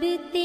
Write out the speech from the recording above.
सबते